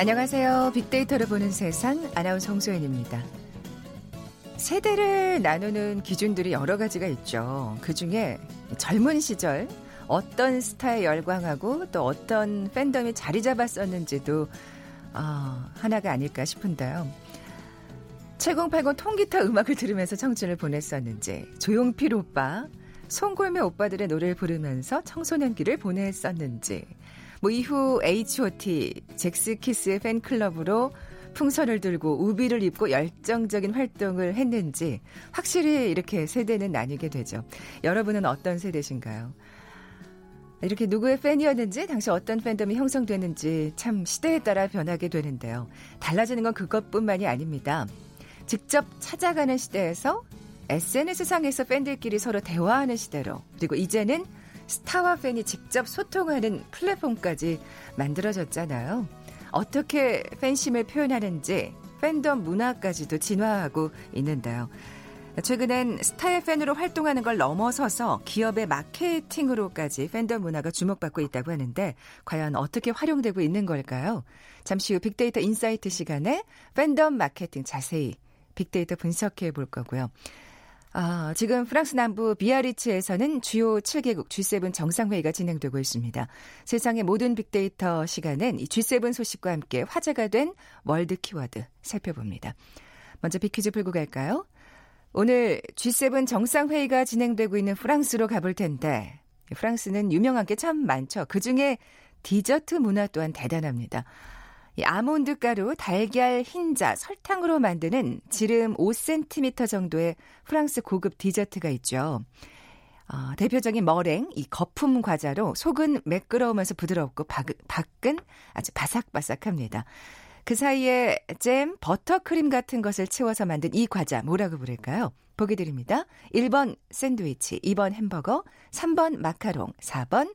안녕하세요. 빅데이터를 보는 세상 아나운서 홍소연입니다. 세대를 나누는 기준들이 여러 가지가 있죠. 그 중에 젊은 시절 어떤 스타에 열광하고 또 어떤 팬덤이 자리 잡았었는지도 어, 하나가 아닐까 싶은데요. 7080 통기타 음악을 들으면서 청춘을 보냈었는지 조용필 오빠, 송골매 오빠들의 노래를 부르면서 청소년기를 보냈었는지 뭐 이후 H.O.T, 잭스키스의 팬클럽으로 풍선을 들고 우비를 입고 열정적인 활동을 했는지 확실히 이렇게 세대는 나뉘게 되죠. 여러분은 어떤 세대신가요? 이렇게 누구의 팬이었는지, 당시 어떤 팬덤이 형성되는지 참 시대에 따라 변하게 되는데요. 달라지는 건 그것뿐만이 아닙니다. 직접 찾아가는 시대에서 SNS상에서 팬들끼리 서로 대화하는 시대로, 그리고 이제는 스타와 팬이 직접 소통하는 플랫폼까지 만들어졌잖아요. 어떻게 팬심을 표현하는지 팬덤 문화까지도 진화하고 있는데요. 최근엔 스타의 팬으로 활동하는 걸 넘어서서 기업의 마케팅으로까지 팬덤 문화가 주목받고 있다고 하는데 과연 어떻게 활용되고 있는 걸까요? 잠시 후 빅데이터 인사이트 시간에 팬덤 마케팅 자세히 빅데이터 분석해 볼 거고요. 아, 지금 프랑스 남부 비아리츠에서는 주요 7개국 G7 정상회의가 진행되고 있습니다. 세상의 모든 빅데이터 시간은 이 G7 소식과 함께 화제가 된 월드 키워드 살펴봅니다. 먼저 빅퀴즈 풀고 갈까요? 오늘 G7 정상회의가 진행되고 있는 프랑스로 가볼 텐데, 프랑스는 유명한 게 참 많죠. 그 중에 디저트 문화 또한 대단합니다. 이 아몬드 가루, 달걀, 흰자, 설탕으로 만드는 지름 5cm 정도의 프랑스 고급 디저트가 있죠. 어, 대표적인 머랭, 이 거품 과자로 속은 매끄러우면서 부드럽고 박, 밖은 아주 바삭바삭합니다. 그 사이에 잼, 버터크림 같은 것을 채워서 만든 이 과자 뭐라고 부를까요? 보기 드립니다. 1번 샌드위치, 2번 햄버거, 3번 마카롱, 4번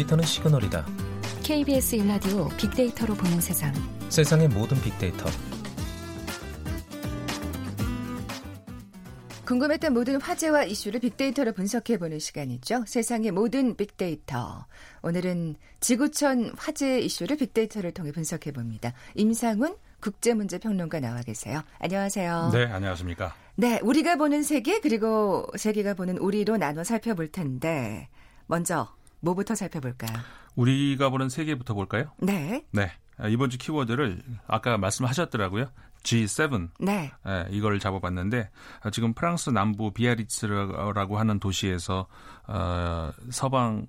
데이터는 시그널이다. KBS 일라디오 빅데이터로 보는 세상. 세상의 모든 빅데이터. 궁금했던 모든 화제와 이슈를 빅데이터로 분석해 보는 시간이죠. 세상의 모든 빅데이터. 오늘은 지구촌 화제 이슈를 빅데이터를 통해 분석해 봅니다. 임상훈 국제문제평론가 나와 계세요. 안녕하세요. 네, 안녕하십니까. 네, 우리가 보는 세계 그리고 세계가 보는 우리로 나눠 살펴볼 텐데 먼저 뭐부터 살펴볼까요? 우리가 보는 세계부터 볼까요? 네. 네. 이번 주 키워드를 아까 말씀하셨더라고요. G7. 네. 네 이걸 잡아봤는데 지금 프랑스 남부 비아리츠라고 하는 도시에서 어, 서방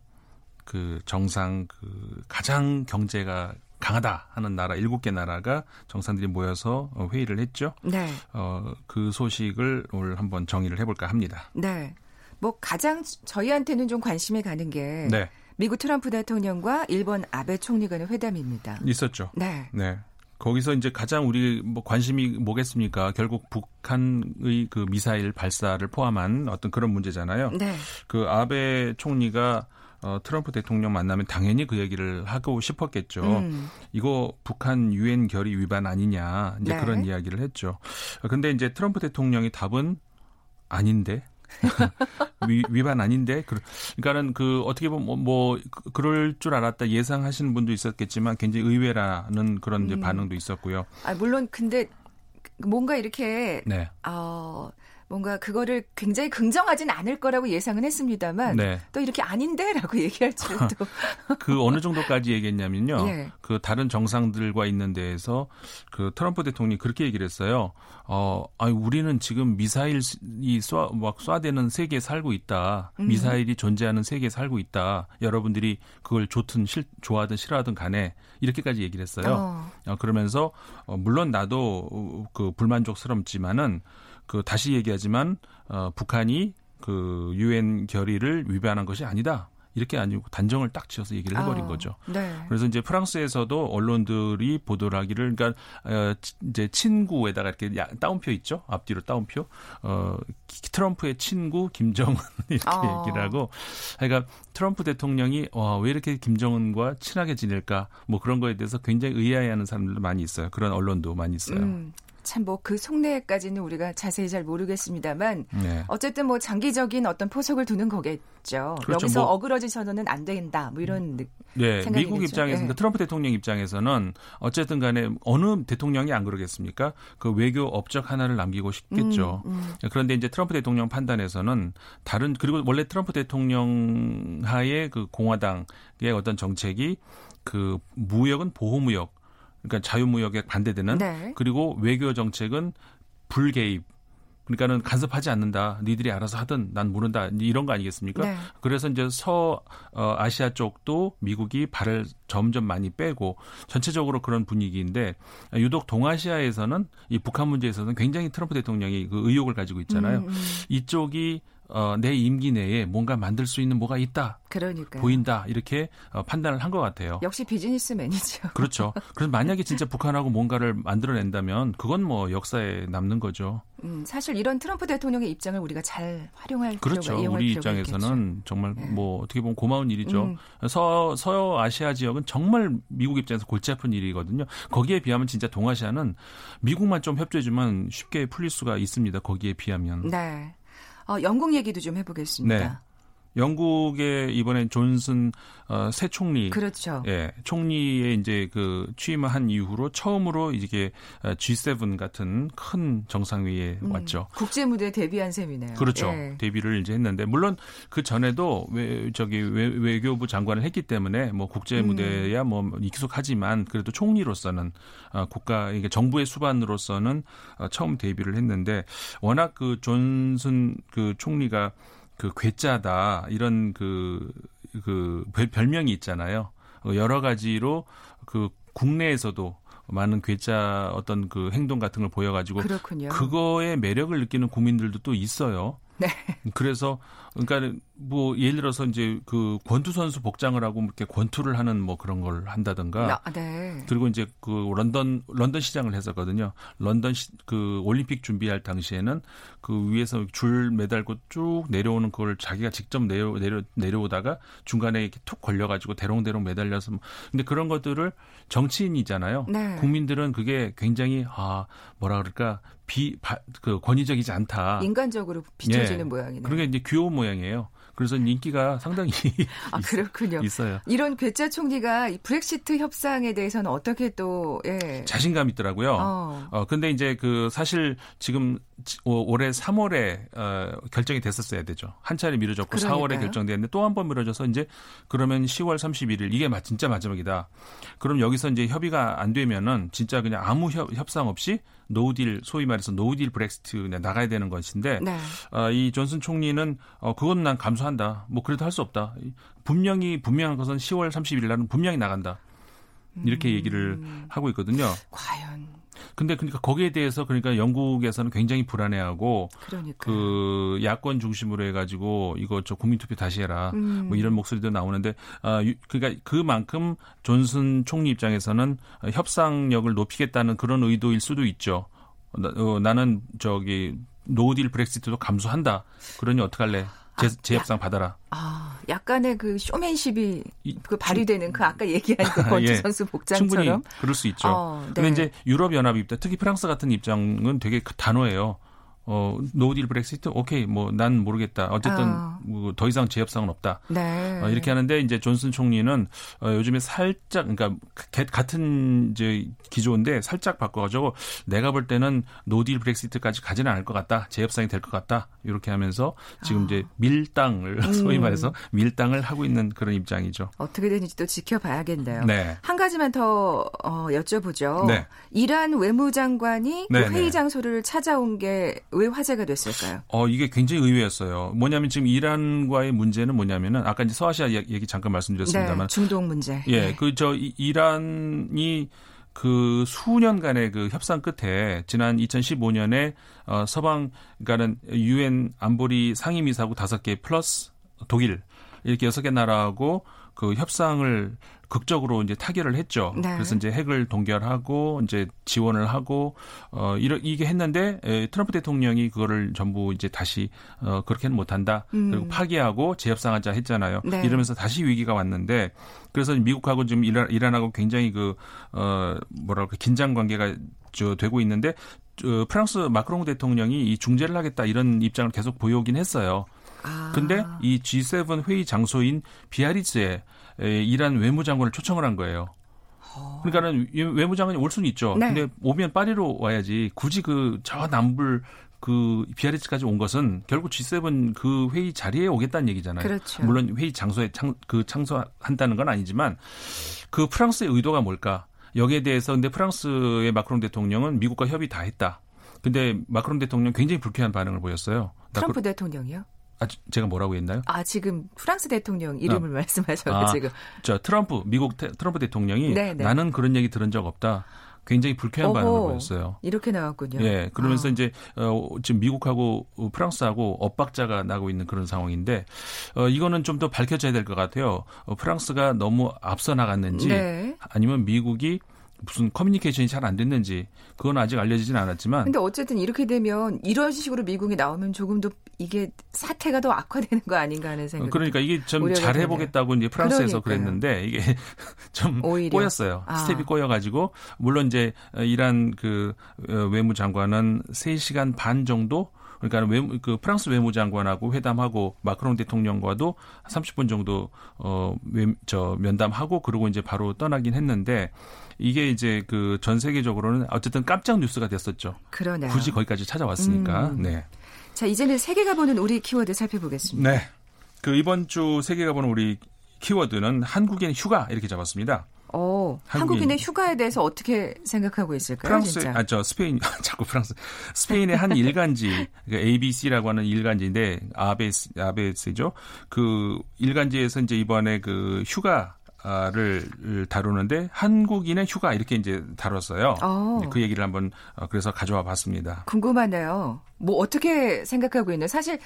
그 정상 그 가장 경제가 강하다 하는 나라 일곱 개 나라가 정상들이 모여서 회의를 했죠. 네. 어, 그 소식을 오늘 한번 정의를 해볼까 합니다. 네. 뭐 가장 저희한테는 좀 관심이 가는 게 네. 미국 트럼프 대통령과 일본 아베 총리 간의 회담입니다. 있었죠. 네. 네. 거기서 이제 가장 우리 뭐 관심이 뭐겠습니까? 결국 북한의 그 미사일 발사를 포함한 어떤 그런 문제잖아요. 네. 그 아베 총리가 어, 트럼프 대통령 만나면 당연히 그 얘기를 하고 싶었겠죠. 음. 이거 북한 유엔 결의 위반 아니냐 이제 네. 그런 이야기를 했죠. 근데 이제 트럼프 대통령이 답은 아닌데 위, 반 아닌데 그러니까는 그 어떻게 보면 뭐, 뭐 그, 그럴 줄 알았다 예상하시는 분도 있었겠지만 굉장히 의외라는 그런 음. 반응도 있었고요. 아 물론 근데 뭔가 이렇게 네. 어 뭔가 그거를 굉장히 긍정하진 않을 거라고 예상은 했습니다만 네. 또 이렇게 아닌데라고 얘기할 또 그 어느 정도까지 얘기했냐면요. 예. 그 다른 정상들과 있는 데에서 그 트럼프 대통령이 그렇게 얘기를 했어요. 어, 아니 우리는 지금 미사일이 쏴, 막 쏴대는 세계에 살고 있다. 음. 미사일이 존재하는 세계에 살고 있다. 여러분들이 그걸 좋든 싫, 좋아하든 싫어하든 간에 이렇게까지 얘기를 했어요. 어. 어, 그러면서 어, 물론 나도 그 불만족스럽지만은 그 다시 얘기하지만 어, 북한이 그 유엔 결의를 위반한 것이 아니다. 이렇게 아니고 단정을 딱 지어서 얘기를 해버린 아, 거죠. 네. 그래서 이제 프랑스에서도 언론들이 보도를 하기를 그러니까 어, 치- 이제 친구에다가 이렇게 야- 따옴표 있죠 앞뒤로 따옴표 어 키- 트럼프의 친구 김정은 이렇게 어. 얘기를 하고 그러니까 트럼프 대통령이 와, 왜 이렇게 김정은과 친하게 지낼까 뭐 그런 거에 대해서 굉장히 의아해하는 사람들도 많이 있어요 그런 언론도 많이 있어요. 음, 참 뭐 그 속내까지는 우리가 자세히 잘 모르겠습니다만 네. 어쨌든 뭐 장기적인 어떤 포석을 두는 거겠죠. 그렇죠. 여기서 뭐- 어그러지셔서는 안 된다. 뭐 이런 느- 네, 생각이 미국. 입장에서 예. 는 트럼프 대통령 입장에서는 어쨌든 간에 어느 대통령이 안 그러겠습니까? 그 외교 업적 하나를 남기고 싶겠죠. 음, 음. 그런데 이제 트럼프 대통령 판단에서는 다른 그리고 원래 트럼프 대통령 하에 그 공화당의 어떤 정책이 그 무역은 보호무역 그러니까 자유무역에 반대되는 네. 그리고 외교 정책은 불개입 그러니까는 간섭하지 않는다. 니들이 알아서 하든 난 모른다. 이런 거 아니겠습니까? 네. 그래서 이제 서 어, 아시아 쪽도 미국이 발을 점점 많이 빼고 전체적으로 그런 분위기인데 유독 동아시아에서는 이 북한 문제에서는 굉장히 트럼프 대통령이 그 의욕을 가지고 있잖아요. 음, 음. 이쪽이 어, 내 임기 내에 뭔가 만들 수 있는 뭐가 있다 그러니까 보인다 이렇게 어, 판단을 한 것 같아요. 역시 비즈니스맨이죠. 그렇죠. 그래서 만약에 진짜 북한하고 뭔가를 만들어낸다면 그건 뭐 역사에 남는 거죠. 음, 사실 이런 트럼프 대통령의 입장을 우리가 잘 활용할 그렇죠. 필요가 우리 입장에서는 정말 예. 뭐 어떻게 보면 고마운 일이죠. 음. 서 서아시아 지역은 정말 미국 입장에서 골치 아픈 일이거든요. 거기에 비하면 진짜 동아시아는 미국만 좀 협조해주면 쉽게 풀릴 수가 있습니다. 거기에 비하면. 있겠죠. 네. 어, 영국 얘기도 좀 해보겠습니다. 네. 영국의 이번에 존슨 어, 새 총리 그렇죠. 예, 총리의 이제 그 취임한 이후로 처음으로 이게 어, G7 같은 큰 정상회의에 음, 왔죠. 국제 무대에 데뷔한 셈이네요. 그렇죠. 예. 데뷔를 이제 했는데 물론 그 전에도 외 저기 외, 교부 장관을 했기 때문에 뭐 국제 음. 무대야 뭐 익숙하지만 그래도 총리로서는 어, 국가 이게 정부의 수반으로서는 어, 처음 데뷔를 했는데 워낙 그 존슨 그 총리가 그 괴짜다 이런 그, 그 별- 별명이 있잖아요. 어, 여러 가지로 그 국내에서도 많은 괴짜 어떤 그 행동 같은 걸 보여가지고 그렇군요. 그거의 매력을 느끼는 국민들도 또 있어요. 네. 그래서 그러니까 뭐 예를 들어서 이제 그 권투 선수 복장을 하고 이렇게 권투를 하는 뭐 그런 걸 한다든가 아, 네. 그리고 이제 그 런던 런던 시장을 했었거든요. 런던 시, 그 올림픽 준비할 당시에는 그 위에서 줄 매달고 쭉 내려오는 그걸 자기가 직접 내려 내려 내려오다가 중간에 이렇게 툭 걸려 가지고 대롱대롱 매달려서 뭐. 근데 그런 것들을 정치인이잖아요. 네. 국민들은 그게 굉장히 아 뭐라 그럴까 비그 권위적이지 않다. 인간적으로 비춰지는 예. 모양이네요. 그러니까 이제 귀여운 모양이에요. 그래서 인기가 상당히 아, 그렇군요. 있어요. 이런 괴짜 총리가 이 브렉시트 협상에 대해서는 어떻게 또 예. 자신감 있더라고요. 어. 어, 근데 이제 그 사실 지금 올해 3월에 어, 결정이 됐었어야 되죠. 한 차례 미뤄졌고 그러니까요. 4월에 결정됐는데 또 한 번 미뤄져서 이제 그러면 10월 31일 이게 마- 진짜 마지막이다. 그럼 여기서 이제 협의가 안 되면은 진짜 그냥 아무 협, 협상 없이 노딜 소위 말해서 노딜 브렉시트 나가야 되는 것인데 네. 어, 이 존슨 총리는 어, 그건 난 감수한다. 뭐 그래도 할 수 없다. 분명히 분명한 것은 10월 31일 날은 분명히 나간다. 이렇게 음. 얘기를 하고 있거든요. 과연 근데 그러니까 거기에 대해서 그러니까 영국에서는 굉장히 불안해하고 그러니까 그 야권 중심으로 해가지고 이거 저 국민 투표 다시 해라 음. 뭐 이런 목소리도 나오는데 아 유- 그러니까 그만큼 존슨 총리 입장에서는 협상력을 높이겠다는 그런 의도일 수도 있죠. 나, 어, 나는 저기 노딜 브렉시트도 감수한다. 그러니 어떡할래? 제, 제 협상 받아라. 아, 약간의 그 쇼맨십이 이- 그 발휘되는 그 아까 얘기한 그 권투 예. 선수 충분히 복장처럼 그럴 수 있죠. 어, 네. 근데 이제 유럽 연합 입장, 특히 프랑스 같은 입장은 되게 그 단호해요. 어, 노딜 브렉시트 오케이 뭐 난 모르겠다. 어쨌든 아. 뭐 더 이상 재협상은 없다. 네. 어, 이렇게 하는데 이제 존슨 총리는 어, 요즘에 살짝 그러니까 가- 같은 이제 기조인데 살짝 바꿔가지고 내가 볼 때는 노딜 브렉시트까지 가지는 않을 것 같다. 재협상이 될 것 같다. 이렇게 하면서 지금 아. 이제 밀당을 소위 음. 말해서 밀당을 하고 있는 그런 입장이죠. 어떻게 되는지 또 지켜봐야겠네요. 네. 한 가지만 더 어, 여쭤보죠. 네. 이란 외무장관이 그 네, 회의 네. 장소를 찾아온 게왜 화제가 됐을까요? 어, 이게 굉장히 의외였어요. 뭐냐면 지금 이란과의 문제는 뭐냐면은 아까 이제 서아시아 얘기 잠깐 말씀드렸습니다만 네, 중동 문제. 예, 네. 그저 이란이 그 수년간의 그 협상 끝에 지난 2015년에 어 서방 그러니까는 유엔 안보리 상임이사국 다섯 개 플러스 독일 이렇게 여섯 개 나라하고 그 협상을 극적으로 이제 타결을 했죠. 네. 그래서 이제 핵을 동결하고 이제 지원을 하고 어 이러 이게 했는데 에, 트럼프 대통령이 그거를 전부 이제 다시 어 그렇게는 못 한다. 그리고 파기하고 재협상하자 했잖아요. 음. 네. 이러면서 다시 위기가 왔는데 그래서 미국하고 지금 이란, 이란하고 굉장히 그, 어, 뭐랄까, 긴장 관계가 저 되고 있는데, 저 프랑스 마크롱 대통령이 이 중재를 하겠다 이런 입장을 계속 보여오긴 했어요. 아. 근데 이 G7 회의 장소인 비아리츠에 에, 이란 외무장관을 초청을 한 거예요. 그러니까는 외무장관이 올 수는 있죠. 어. 네. 근데 오면 파리로 와야지 굳이 그 저 남불 그 비아리츠까지 온 것은 결국 G7 그 회의 자리에 오겠다는 얘기잖아요. 그렇죠. 물론 회의 장소에 창, 그 창소한다는 건 아니지만 그 프랑스의 의도가 뭘까? 여기에 대해서 근데 프랑스의 마크롱 대통령은 미국과 협의 다 했다. 근데 마크롱 대통령 굉장히 불쾌한 반응을 보였어요. 나 트럼프 그- 대통령이요? 아, 제가 뭐라고 했나요? 아 지금 프랑스 대통령 이름을 말씀하셔가지고 저 트럼프 미국 테- 트럼프 대통령이 네, 네. 나는 그런 얘기 들은 적 없다. 굉장히 불쾌한 반응을 보였어요. 이렇게 나왔군요. 예, 그러면서 아. 이제 어, 지금 미국하고 어, 프랑스하고 엇박자가 나고 있는 그런 상황인데 어, 이거는 좀 더 밝혀져야 될 것 같아요. 어, 프랑스가 너무 앞서 나갔는지 네. 아니면 미국이 무슨 커뮤니케이션이 잘 안 됐는지 그건 아직 알려지진 않았지만 근데 어쨌든 이렇게 되면 이런 식으로 미국이 나오면 조금 더 이게 사태가 더 악화되는 거 아닌가 하는 어, 생각. 그러니까 이게 좀 우려가 잘해 보겠다고 이제 프랑스에서 그러니까요. 그랬는데 이게 좀 오히려. 꼬였어요. 아. 스텝이 꼬여 가지고 물론 이제 이란 그 어, 외무장관은 3시간 반 정도 그러니까 외무 그 프랑스 외무장관하고 회담하고 마크롱 대통령과도 30분 정도 어저 면담하고 그러고 이제 바로 떠나긴 했는데 이게 이제 그 전 세계적으로는 어쨌든 깜짝 뉴스가 됐었죠. 그러네요. 굳이 거기까지 찾아왔으니까. 음. 네. 자 이제는 세계가 보는 우리 키워드 살펴보겠습니다. 네. 그 이번 주 세계가 보는 우리 키워드는 한국인 휴가 이렇게 잡았습니다. 어, 한국인. 한국인 의 휴가에 대해서 어떻게 생각하고 있을까요? 프랑스? 아, 저 스페인, 자꾸 프랑스. 스페인의 한 일간지, 그 ABC라고 하는 일간지인데, 아베스, 아베스죠. 그 일간지에서 이제 이번에 그 휴가 를 다루는데, 한국인의 휴가 이렇게 이제 다뤘어요. 어. 그 얘기를 한번, 어, 그래서 가져와 봤습니다. 궁금하네요. 뭐 어떻게 생각하고 있나요? 사실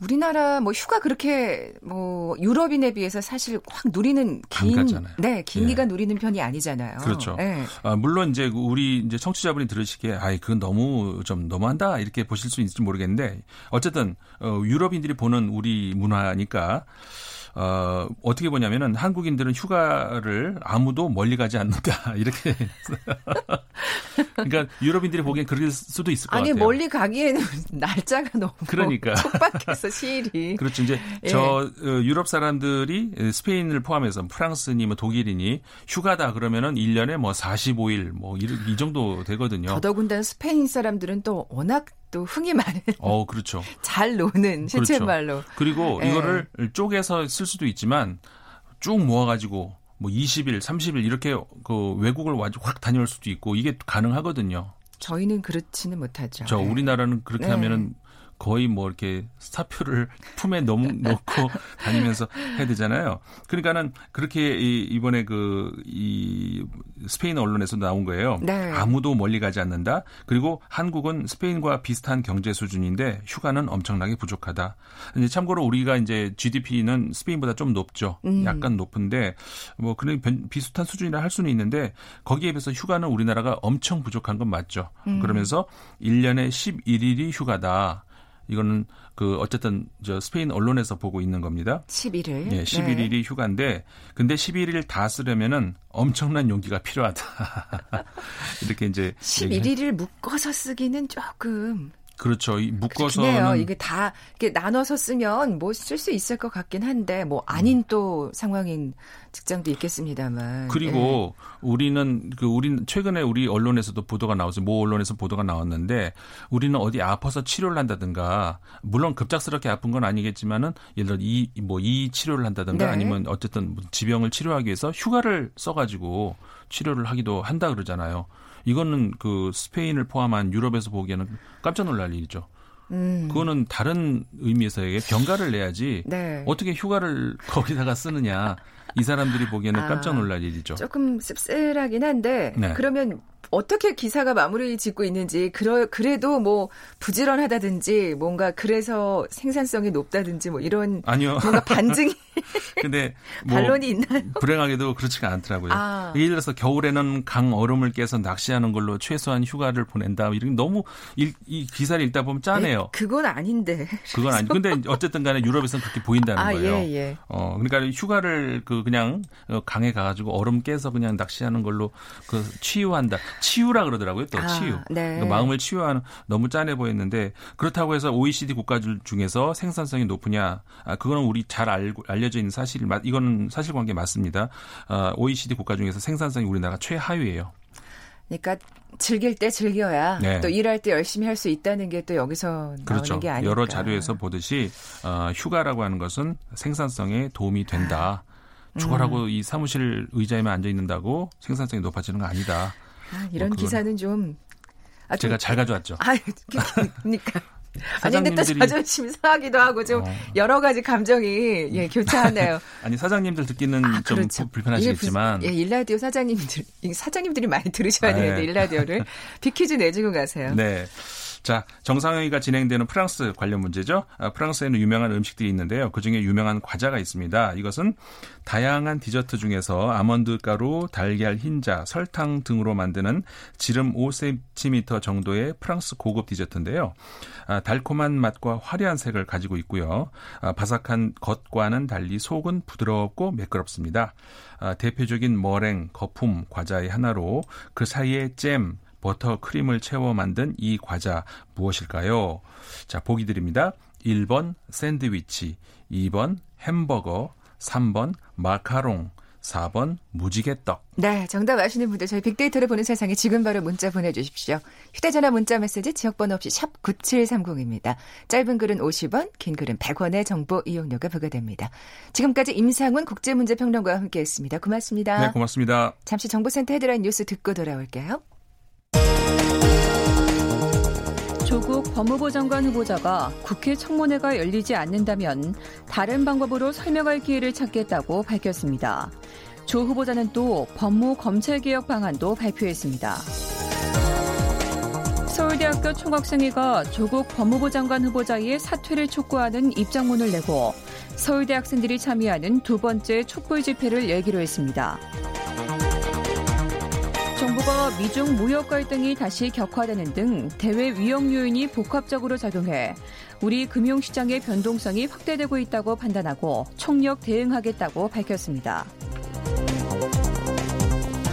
우리나라 뭐 휴가 그렇게 뭐 유럽인에 비해서 사실 확 누리는 안 긴. 네, 긴 예. 기간 누리는 편이 아니잖아요. 그렇죠. 네. 아, 물론 이제 우리 이제 청취자분이 들으시기에 아이 그건 너무 좀 너무한다 이렇게 보실 수 있을지 모르겠는데 어쨌든 어, 유럽인들이 보는 우리 문화니까 어, 어떻게 보냐면은 한국인들은 휴가를 아무도 멀리 가지 않는다 이렇게 그러니까 유럽인들이 보기엔 그럴 수도 있을 것 아니 같아요. 멀리 가기에는 날짜가 너무 그러니까. 촉박해서 시일이. 그렇죠. 이제 예. 저 어, 유럽 사람들이 스페인을 포함해서 프랑스니 뭐 독일이니 휴가다 그러면은 1년에 뭐 45일 뭐 이 정도 되거든요. 더더군다나 스페인 사람들은 또 워낙 또 흥이 많은 어, 그렇죠. 잘 노는 그렇죠. 실제말로 그리고 예. 이거를 쪼개서 쓸 수도 있지만 쭉 모아가지고 뭐 20일, 30일 이렇게 그 외국을 확 다녀올 수도 있고 이게 가능하거든요. 저희는 그렇지는 못하죠. 저 네. 우리나라는 그렇게 네. 하면은 거의 뭐 이렇게 사표를 품에 넣, 넣고 다니면서 해야 되잖아요. 그러니까는 그렇게 이, 이번에 그, 이 스페인 언론에서 나온 거예요. 네. 아무도 멀리 가지 않는다. 그리고 한국은 스페인과 비슷한 경제 수준인데 휴가는 엄청나게 부족하다. 이제 참고로 우리가 이제 GDP는 스페인보다 좀 높죠. 음. 약간 높은데 뭐 그런 변- 비슷한 수준이라 할 수는 있는데 거기에 비해서 휴가는 우리나라가 엄청 부족한 건 맞죠. 음. 그러면서 1년에 11일이 휴가다. 이거는 그 어쨌든 저 스페인 언론에서 보고 있는 겁니다. 11일. 예, 11일이 휴가인데 근데 11일 다 쓰려면은 엄청난 용기가 필요하다. 이렇게 이제 얘기해- 11일을 묶어서 쓰기는 조금 그렇죠. 묶어서는 이게 다 이렇게 나눠서 쓰면 뭐 쓸 수 있을 것 같긴 한데 뭐 아닌 또 상황인 직장도 있겠습니다만. 음. 그리고 우리는 그 우린 최근에 우리 언론에서도 보도가 나왔어요. 모 언론에서 보도가 나왔는데 우리는 어디 아파서 치료를 한다든가 물론 급작스럽게 아픈 건 아니겠지만은 예를 들어 이 뭐 이 치료를 한다든가 네. 아니면 어쨌든 뭐 지병을 치료하기 위해서 휴가를 써가지고 치료를 하기도 한다 그러잖아요. 이거는 그 스페인을 포함한 유럽에서 보기에는 깜짝 놀랄 일이죠. 음. 그거는 다른 의미에서의 병가를 내야지 네. 어떻게 휴가를 거기다가 쓰느냐 이 사람들이 보기에는 아, 깜짝 놀랄 일이죠. 조금 씁쓸하긴 한데 네. 그러면 어떻게 기사가 마무리 짓고 있는지 그러, 그래도 뭐 부지런하다든지 뭔가 그래서 생산성이 높다든지 뭐 이런 아니요. 뭔가 반증이 근데 뭐 반론이 있나요? 불행하게도 그렇지가 않더라고요. 아. 예를 들어서 겨울에는 강 얼음을 깨서 낚시하는 걸로 최소한 휴가를 보낸다. 이런 게 너무 일- 이 기사를 읽다 보면 짠해요. 에, 그건 아닌데. 그건 아니. 근데 어쨌든 간에 유럽에서는 그렇게 보인다는 아, 거예요. 예, 예. 어, 그러니까 휴가를 그 그냥 어, 강에 가 가지고 얼음 깨서 그냥 낚시하는 걸로 그 치유한다. 치유라 그러더라고요. 또 아, 치유. 네. 그러니까 마음을 치유하는 너무 짠해 보였는데 그렇다고 해서 OECD 국가들 중에서 생산성이 높으냐? 아, 그거는 우리 잘 알고 알려져 있는 사실 맞. 이거는 사실관계 맞습니다. 아, OECD 국가 중에서 생산성이 우리나라가 최하위예요. 그러니까 즐길 때 즐겨야 네. 또 일할 때 열심히 할 수 있다는 게 또 여기서 나오는 그렇죠. 게 아닐까. 여러 자료에서 보듯이 어, 휴가라고 하는 것은 생산성에 도움이 된다. 음. 죽어라고 이 사무실 의자에만 앉아 있는다고 생산성이 높아지는 거 아니다. 아, 이런 뭐 기사는 좀 아, 좀- 제가 잘 가져왔죠. 아, 그러니까. 아니 근데 또 자존심 상하기도 하고 좀 어. 여러 가지 감정이 예, 교차하네요. 아니 사장님들 듣기는 아, 좀 그렇죠. 부- 불편하시겠지만 예, 일라디오 사장님들, 이 사장님들이 많이 들으셔야 아, 되는데, 네. 일라디오를. 비퀴즈 내주고 가세요. 네. 자, 정상회의가 진행되는 프랑스 관련 문제죠. 아, 프랑스에는 유명한 음식들이 있는데요. 그 중에 유명한 과자가 있습니다. 이것은 다양한 디저트 중에서 아몬드 가루, 달걀 흰자, 설탕 등으로 만드는 지름 5cm 정도의 프랑스 고급 디저트인데요. 아, 달콤한 맛과 화려한 색을 가지고 있고요. 아, 바삭한 겉과는 달리 속은 부드럽고 매끄럽습니다. 아, 대표적인 머랭, 거품, 과자의 하나로 그 사이에 잼, 버터 크림을 채워 만든 이 과자 무엇일까요? 자, 보기 드립니다. 1번 샌드위치, 2번 햄버거, 3번 마카롱, 4번 무지개떡. 네, 정답 아시는 분들 저희 빅데이터를 보는 세상에 지금 바로 문자 보내주십시오. 휴대전화 문자 메시지 지역번호 없이 샵 9730입니다. 짧은 글은 50원, 긴 글은 100원의 정보 이용료가 부과됩니다. 지금까지 임상훈 국제문제평론가와 함께했습니다. 고맙습니다. 네, 고맙습니다. 잠시 정보센터 헤드라인 뉴스 듣고 돌아올게요. 조국 법무부 장관 후보자가 국회 청문회가 열리지 않는다면 다른 방법으로 설명할 기회를 찾겠다고 밝혔습니다. 조 후보자는 또 법무 검찰개혁 방안도 발표했습니다. 서울대학교 총학생회가 조국 법무부 장관 후보자의 사퇴를 촉구하는 입장문을 내고 서울대 학생들이 참여하는 두 번째 촛불 집회를 열기로 했습니다. 정부가 미중 무역 갈등이 다시 격화되는 등 대외 위험 요인이 복합적으로 작용해 우리 금융시장의 변동성이 확대되고 있다고 판단하고 총력 대응하겠다고 밝혔습니다.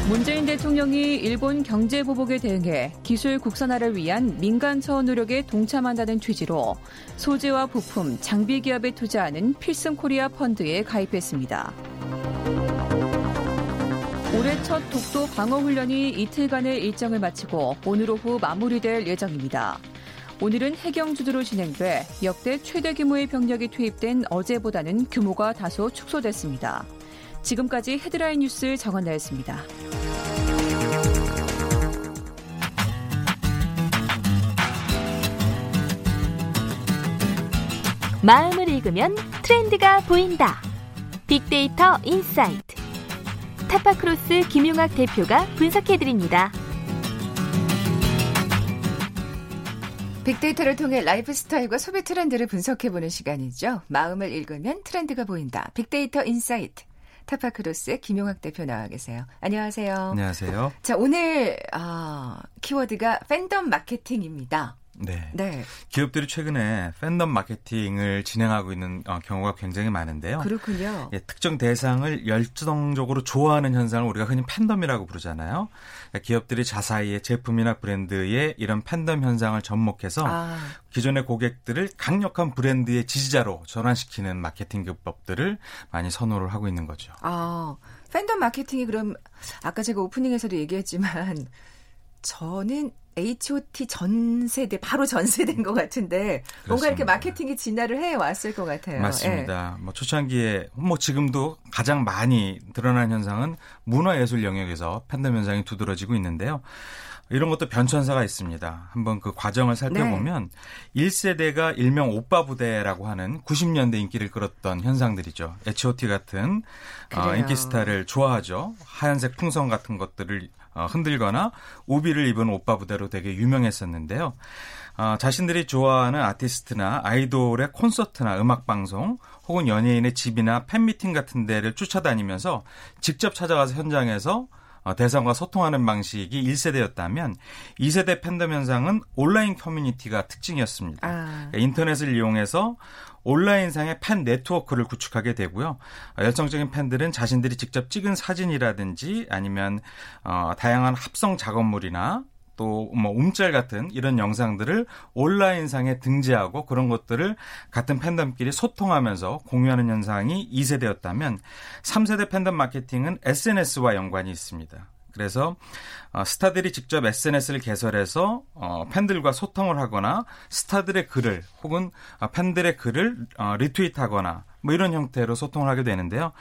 문재인 대통령이 일본 경제 보복에 대응해 기술 국산화를 위한 민간 차원 노력에 동참한다는 취지로 소재와 부품, 장비 기업에 투자하는 필승 코리아 펀드에 가입했습니다. 올해 첫 독도 방어 훈련이 이틀간의 일정을 마치고 오늘 오후 마무리될 예정입니다. 오늘은 해경주도로 진행돼 역대 최대 규모의 병력이 투입된 어제보다는 규모가 다소 축소됐습니다. 지금까지 헤드라인 뉴스 정원나였습니다. 마음을 읽으면 트렌드가 보인다. 빅데이터 인사이트. 타파크로스 김용학 대표가 분석해드립니다. 빅데이터를 통해 라이프 스타일과 소비 트렌드를 분석해보는 시간이죠. 마음을 읽으면 트렌드가 보인다. 빅데이터 인사이트. 타파크로스의 김용학 대표 나와 계세요. 안녕하세요. 안녕하세요. 자, 오늘 아, 키워드가 팬덤 마케팅입니다. 네. 네, 기업들이 최근에 팬덤 마케팅을 진행하고 있는 어, 경우가 굉장히 많은데요. 그렇군요. 예, 특정 대상을 열정적으로 좋아하는 현상을 우리가 흔히 팬덤이라고 부르잖아요. 그러니까 기업들이 자사의 제품이나 브랜드에 이런 팬덤 현상을 접목해서 아, 기존의 고객들을 강력한 브랜드의 지지자로 전환시키는 마케팅 기법들을 많이 선호를 하고 있는 거죠. 아, 팬덤 마케팅이 그럼 아까 제가 오프닝에서도 얘기했지만 저는 H.O.T 전 세대 바로 전 세대인 것 같은데 뭔가 이렇게 그렇습니다. 마케팅이 진화를 해 왔을 것 같아요. 예. 맞습니다. 뭐 초창기에 뭐 지금도 가장 많이 드러난 현상은 문화예술 영역에서 팬덤 현상이 두드러지고 있는데요. 이런 것도 변천사가 있습니다. 한번 그 과정을 살펴보면 네. 1세대가 일명 오빠 부대라고 하는 90년대 인기를 끌었던 현상들이죠. H.O.T 같은 어, 인기 스타를 좋아하죠. 하얀색 풍선 같은 것들을 어, 흔들거나 우비를 입은 오빠 부대로 되게 유명했었는데요. 어, 자신들이 좋아하는 아티스트나 아이돌의 콘서트나 음악 방송 혹은 연예인의 집이나 팬미팅 같은 데를 쫓아다니면서 직접 찾아가서 현장에서 어, 대상과 소통하는 방식이 1세대였다면 2세대 팬덤 현상은 온라인 커뮤니티가 특징이었습니다. 아. 그러니까 인터넷을 이용해서 온라인상의 팬 네트워크를 구축하게 되고요. 어, 열정적인 팬들은 자신들이 직접 찍은 사진이라든지 아니면 어, 다양한 합성 작업물이나 또 뭐 움짤 같은 이런 영상들을 온라인상에 등재하고 그런 것들을 같은 팬덤끼리 소통하면서 공유하는 현상이 2세대였다면 3세대 팬덤 마케팅은 SNS와 연관이 있습니다. 그래서 어, 스타들이 직접 SNS를 개설해서 어, 팬들과 소통을 하거나 스타들의 글을 혹은 어, 팬들의 글을 어, 리트윗하거나 뭐 이런 형태로 소통을 하게 되는데요.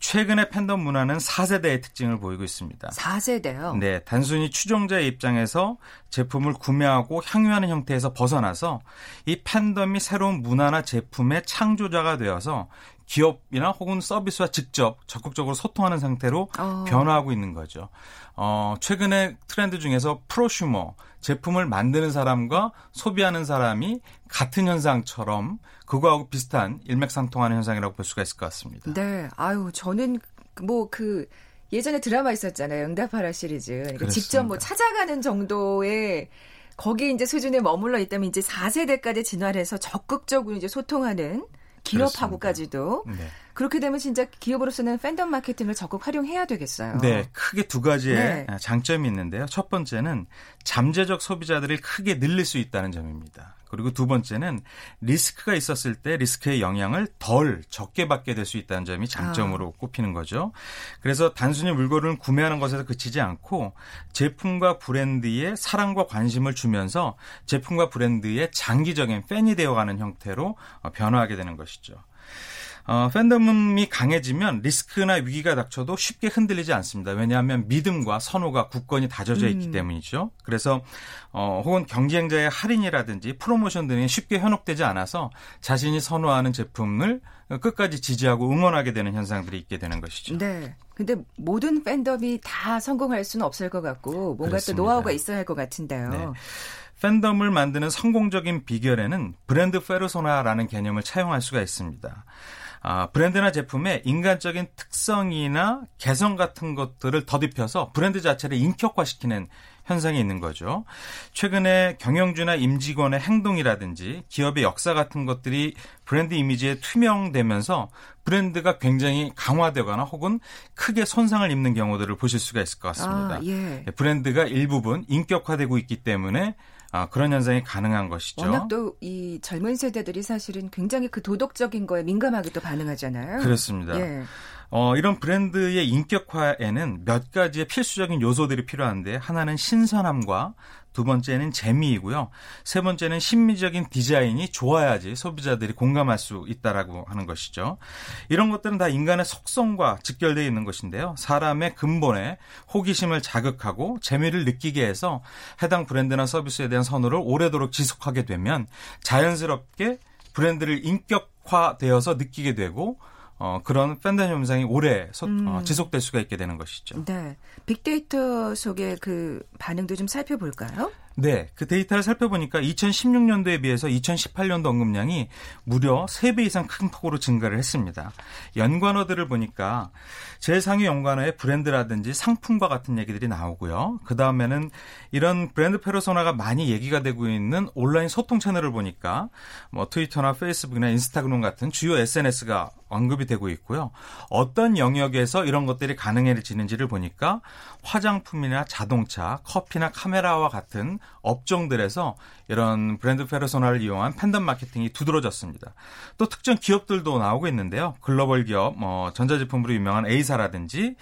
최근의 팬덤 문화는 4세대의 특징을 보이고 있습니다. 4세대요? 네, 단순히 추종자의 입장에서 제품을 구매하고 향유하는 형태에서 벗어나서 이 팬덤이 새로운 문화나 제품의 창조자가 되어서 기업이나 혹은 서비스와 직접 적극적으로 소통하는 상태로 어. 변화하고 있는 거죠. 어, 최근에 트렌드 중에서 프로슈머, 제품을 만드는 사람과 소비하는 사람이 같은 현상처럼 그거하고 비슷한 일맥상통하는 현상이라고 볼 수가 있을 것 같습니다. 네. 아유, 저는 뭐그 예전에 드라마 있었잖아요. 응답하라 시리즈. 그러니까 직접 뭐 찾아가는 정도의 거기 이제 수준에 머물러 있다면 이제 4세대까지 진화해서 적극적으로 이제 소통하는 기업하고까지도 네. 그렇게 되면 진짜 기업으로서는 팬덤 마케팅을 적극 활용해야 되겠어요. 네, 크게 두 가지의 네. 장점이 있는데요. 첫 번째는 잠재적 소비자들을 크게 늘릴 수 있다는 점입니다. 그리고 두 번째는 리스크가 있었을 때 리스크의 영향을 덜 적게 받게 될 수 있다는 점이 장점으로 아. 꼽히는 거죠. 그래서 단순히 물건을 구매하는 것에서 그치지 않고 제품과 브랜드에 사랑과 관심을 주면서 제품과 브랜드의 장기적인 팬이 되어가는 형태로 어, 변화하게 되는 것이죠. 어, 팬덤이 강해지면 리스크나 위기가 닥쳐도 쉽게 흔들리지 않습니다. 왜냐하면 믿음과 선호가 굳건히 다져져 있기 음. 때문이죠. 그래서 어, 혹은 경쟁자의 할인이라든지 프로모션 등이 쉽게 현혹되지 않아서 자신이 선호하는 제품을 끝까지 지지하고 응원하게 되는 현상들이 있게 되는 것이죠. 네. 근데 모든 팬덤이 다 성공할 수는 없을 것 같고 뭔가 그렇습니다. 또 노하우가 있어야 할 것 같은데요. 네. 팬덤을 만드는 성공적인 비결에는 브랜드 페르소나라는 개념을 차용할 수가 있습니다. 아, 브랜드나 제품의 인간적인 특성이나 개성 같은 것들을 덧입혀서 브랜드 자체를 인격화시키는 현상이 있는 거죠. 최근에 경영주나 임직원의 행동이라든지 기업의 역사 같은 것들이 브랜드 이미지에 투명되면서 브랜드가 굉장히 강화되거나 혹은 크게 손상을 입는 경우들을 보실 수가 있을 것 같습니다. 아, 예. 브랜드가 일부분 인격화되고 있기 때문에 아, 그런 현상이 가능한 것이죠. 워낙 또 이 젊은 세대들이 사실은 굉장히 그 도덕적인 거에 민감하게 또 반응하잖아요. 그렇습니다. 예. 어, 이런 브랜드의 인격화에는 몇 가지의 필수적인 요소들이 필요한데 하나는 신선함과 두 번째는 재미이고요. 세 번째는 심미적인 디자인이 좋아야지 소비자들이 공감할 수 있다라고 하는 것이죠. 이런 것들은 다 인간의 속성과 직결되어 있는 것인데요. 사람의 근본에 호기심을 자극하고 재미를 느끼게 해서 해당 브랜드나 서비스에 대한 선호를 오래도록 지속하게 되면 자연스럽게 브랜드를 인격화되어서 느끼게 되고 어, 그런 팬덤 현상이 오래 소, 어, 음. 어, 지속될 수가 있게 되는 것이죠. 네. 빅데이터 속의 그 반응도 좀 살펴볼까요? 네, 그 데이터를 살펴보니까 2016년도에 비해서 2018년도 언급량이 무려 3배 이상 큰 폭으로 증가를 했습니다. 연관어들을 보니까 제일 상위 연관어에 브랜드라든지 상품과 같은 얘기들이 나오고요. 그 다음에는 이런 브랜드 페르소나가 많이 얘기가 되고 있는 온라인 소통 채널을 보니까 뭐 트위터나 페이스북이나 인스타그램 같은 주요 SNS가 언급이 되고 있고요. 어떤 영역에서 이런 것들이 가능해지는지를 보니까 화장품이나 자동차, 커피나 카메라와 같은 업종들에서 이런 브랜드 페르소나를 이용한 팬덤 마케팅이 두드러졌습니다. 또 특정 기업들도 나오고 있는데요. 글로벌 기업, 뭐 전자제품으로 유명한 A사라든지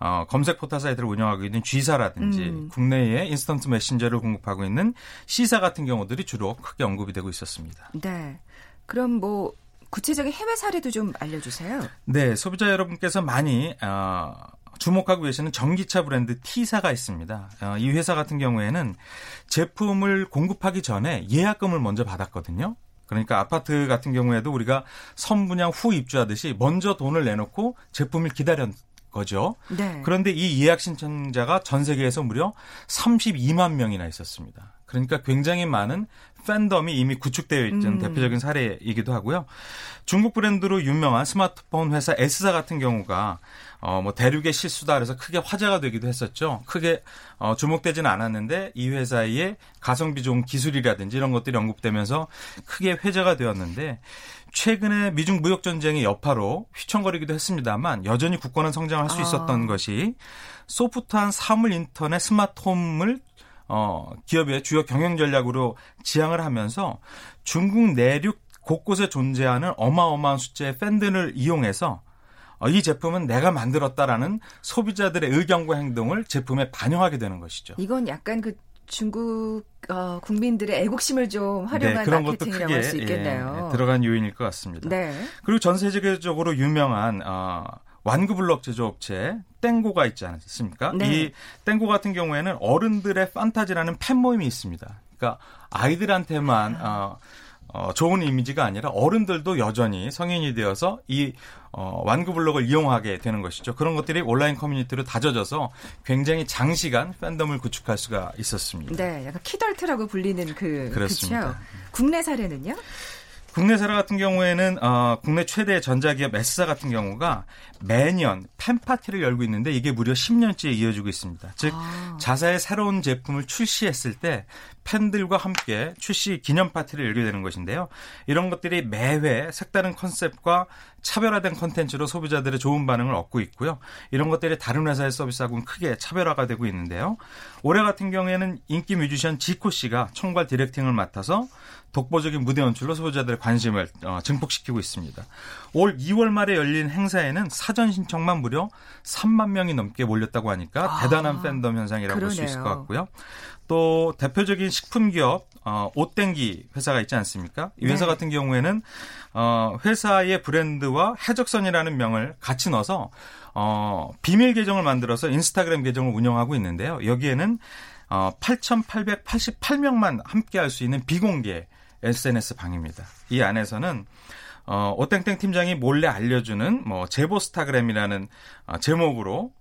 어, 검색 포털 사이트를 운영하고 있는 G사라든지 음. 국내에 인스턴트 메신저를 공급하고 있는 C사 같은 경우들이 주로 크게 언급이 되고 있었습니다. 네. 그럼 뭐 구체적인 해외 사례도 좀 알려주세요. 네, 소비자 여러분께서 많이 어, 주목하고 계시는 전기차 브랜드 T사가 있습니다. 어, 이 회사 같은 경우에는 제품을 공급하기 전에 예약금을 먼저 받았거든요. 그러니까 아파트 같은 경우에도 우리가 선분양 후 입주하듯이 먼저 돈을 내놓고 제품을 기다렸 거죠. 네. 그런데 이 예약 신청자가 전 세계에서 무려 32만 명이나 있었습니다. 그러니까 굉장히 많은 팬덤이 이미 구축되어 있는 음. 대표적인 사례이기도 하고요. 중국 브랜드로 유명한 스마트폰 회사 S사 같은 경우가 어, 뭐 대륙의 실수다 그래서 크게 화제가 되기도 했었죠. 크게 어, 주목되지는 않았는데 이 회사의 가성비 좋은 기술이라든지 이런 것들이 언급되면서 크게 회자가 되었는데 최근에 미중 무역 전쟁의 여파로 휘청거리기도 했습니다만 여전히 굳건한 성장할 수 아. 있었던 아. 것이 소프트한 사물 인터넷 스마트홈을 어, 기업의 주요 경영 전략으로 지향을 하면서 중국 내륙 곳곳에 존재하는 어마어마한 숫자의 팬들을 이용해서 어, 이 제품은 내가 만들었다라는 소비자들의 의견과 행동을 제품에 반영하게 되는 것이죠. 이건 약간 그 중국 어, 국민들의 애국심을 좀 활용한 네, 그런 마케팅이라고 할 수 있겠네요. 예, 예, 들어간 요인일 것 같습니다. 네. 그리고 전 세계적으로 유명한 어, 완구 블럭 제조업체 땡고가 있지 않습니까? 네. 이 땡고 같은 경우에는 어른들의 판타지라는 팬 모임이 있습니다. 그러니까 아이들한테만 아. 어, 어, 좋은 이미지가 아니라 어른들도 여전히 성인이 되어서 이 어, 완구 블록을 이용하게 되는 것이죠. 그런 것들이 온라인 커뮤니티로 다져져서 굉장히 장시간 팬덤을 구축할 수가 있었습니다. 네, 약간 키덜트라고 불리는 그 그렇습니다. 그쵸? 국내 사례는요? 국내 사례 같은 경우에는 어, 국내 최대 전자기업 S사 같은 경우가 매년 팬파티를 열고 있는데 이게 무려 10년째 이어지고 있습니다. 즉 아. 자사의 새로운 제품을 출시했을 때 팬들과 함께 출시 기념 파티를 열게 되는 것인데요. 이런 것들이 매회 색다른 컨셉과 차별화된 컨텐츠로 소비자들의 좋은 반응을 얻고 있고요. 이런 것들이 다른 회사의 서비스하고는 크게 차별화가 되고 있는데요. 올해 같은 경우에는 인기 뮤지션 지코 씨가 총괄 디렉팅을 맡아서 독보적인 무대 연출로 소비자들의 관심을 어, 증폭시키고 있습니다. 올 2월 말에 열린 행사에는 사전 신청만 무려 3만 명이 넘게 몰렸다고 하니까 아, 대단한 팬덤 현상이라고 볼 수 있을 것 같고요. 또 대표적인 식품 기업 어, 옷땡기 회사가 있지 않습니까? 이 회사 네. 같은 경우에는 어, 회사의 브랜드와 해적선이라는 명을 같이 넣어서 어, 비밀 계정을 만들어서 인스타그램 계정을 운영하고 있는데요. 여기에는 어, 8,888명만 함께할 수 있는 비공개 SNS 방입니다. 이 안에서는 어, 오땡땡 팀장이 몰래 알려주는 뭐 제보 스타그램이라는 어, 제목으로 어,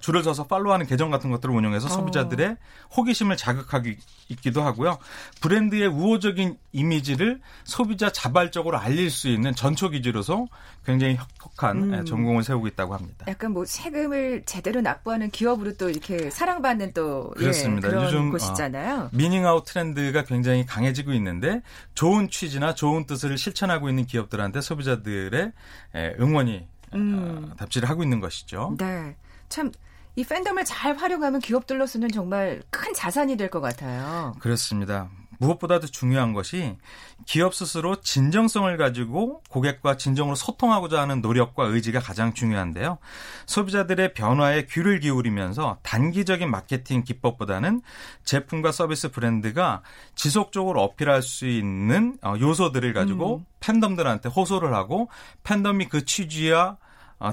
줄을 서서 팔로우하는 계정 같은 것들을 운영해서 어. 소비자들의 호기심을 자극하기 있기도 하고요. 브랜드의 우호적인 이미지를 소비자 자발적으로 알릴 수 있는 전초 기지로서 굉장히 혁혁한 음. 예, 전공을 세우고 있다고 합니다. 약간 뭐 세금을 제대로 납부하는 기업으로 또 이렇게 사랑받는 또 예, 그렇습니다. 예, 그런 요즘 곳이잖아요. 어, 미닝아웃 트렌드가 굉장히 강해지고 있는데 좋은 취지나 좋은 뜻을 실천하고 있는 기업들한테 소비자들의 예, 응원이 음. 어, 답지를 하고 있는 것이죠. 네. 참, 이 팬덤을 잘 활용하면 기업들로서는 정말 큰 자산이 될 것 같아요. 그렇습니다. 무엇보다도 중요한 것이 기업 스스로 진정성을 가지고 고객과 진정으로 소통하고자 하는 노력과 의지가 가장 중요한데요. 소비자들의 변화에 귀를 기울이면서 단기적인 마케팅 기법보다는 제품과 서비스 브랜드가 지속적으로 어필할 수 있는 어, 요소들을 가지고 음. 팬덤들한테 호소를 하고 팬덤이 그 취지와 어,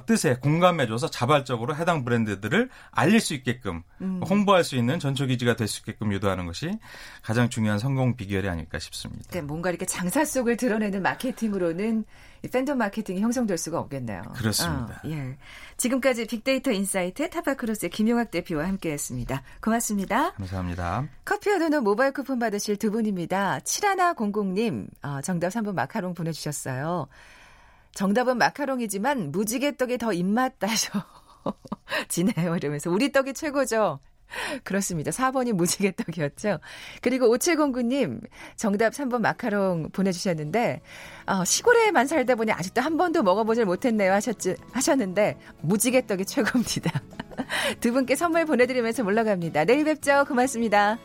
뜻에 공감해줘서 자발적으로 해당 브랜드들을 알릴 수 있게끔 음. 홍보할 수 있는 전초 기지가 될 수 있게끔 유도하는 것이 가장 중요한 성공 비결이 아닐까 싶습니다. 네, 뭔가 이렇게 장삿속을 드러내는 마케팅으로는 팬덤 마케팅이 형성될 수가 없겠네요. 그렇습니다. 어, 예. 지금까지 빅데이터 인사이트 타파크로스의 김용학 대표와 함께했습니다. 고맙습니다. 감사합니다. 커피와 도넛 모바일 쿠폰 받으실 두 분입니다. 7100님 어, 정답 3번 마카롱 보내주셨어요. 정답은 마카롱이지만 무지개 떡이 더 입맛 다셔. 지네요. 이러면서 우리 떡이 최고죠. 그렇습니다. 4번이 무지개 떡이었죠. 그리고 5709님, 정답 3번 마카롱 보내주셨는데, 어, 시골에만 살다 보니 아직도 한 번도 먹어보질 못했네요. 하셨지, 하셨는데, 무지개 떡이 최고입니다. 두 분께 선물 보내드리면서 물러갑니다. 내일 뵙죠. 고맙습니다.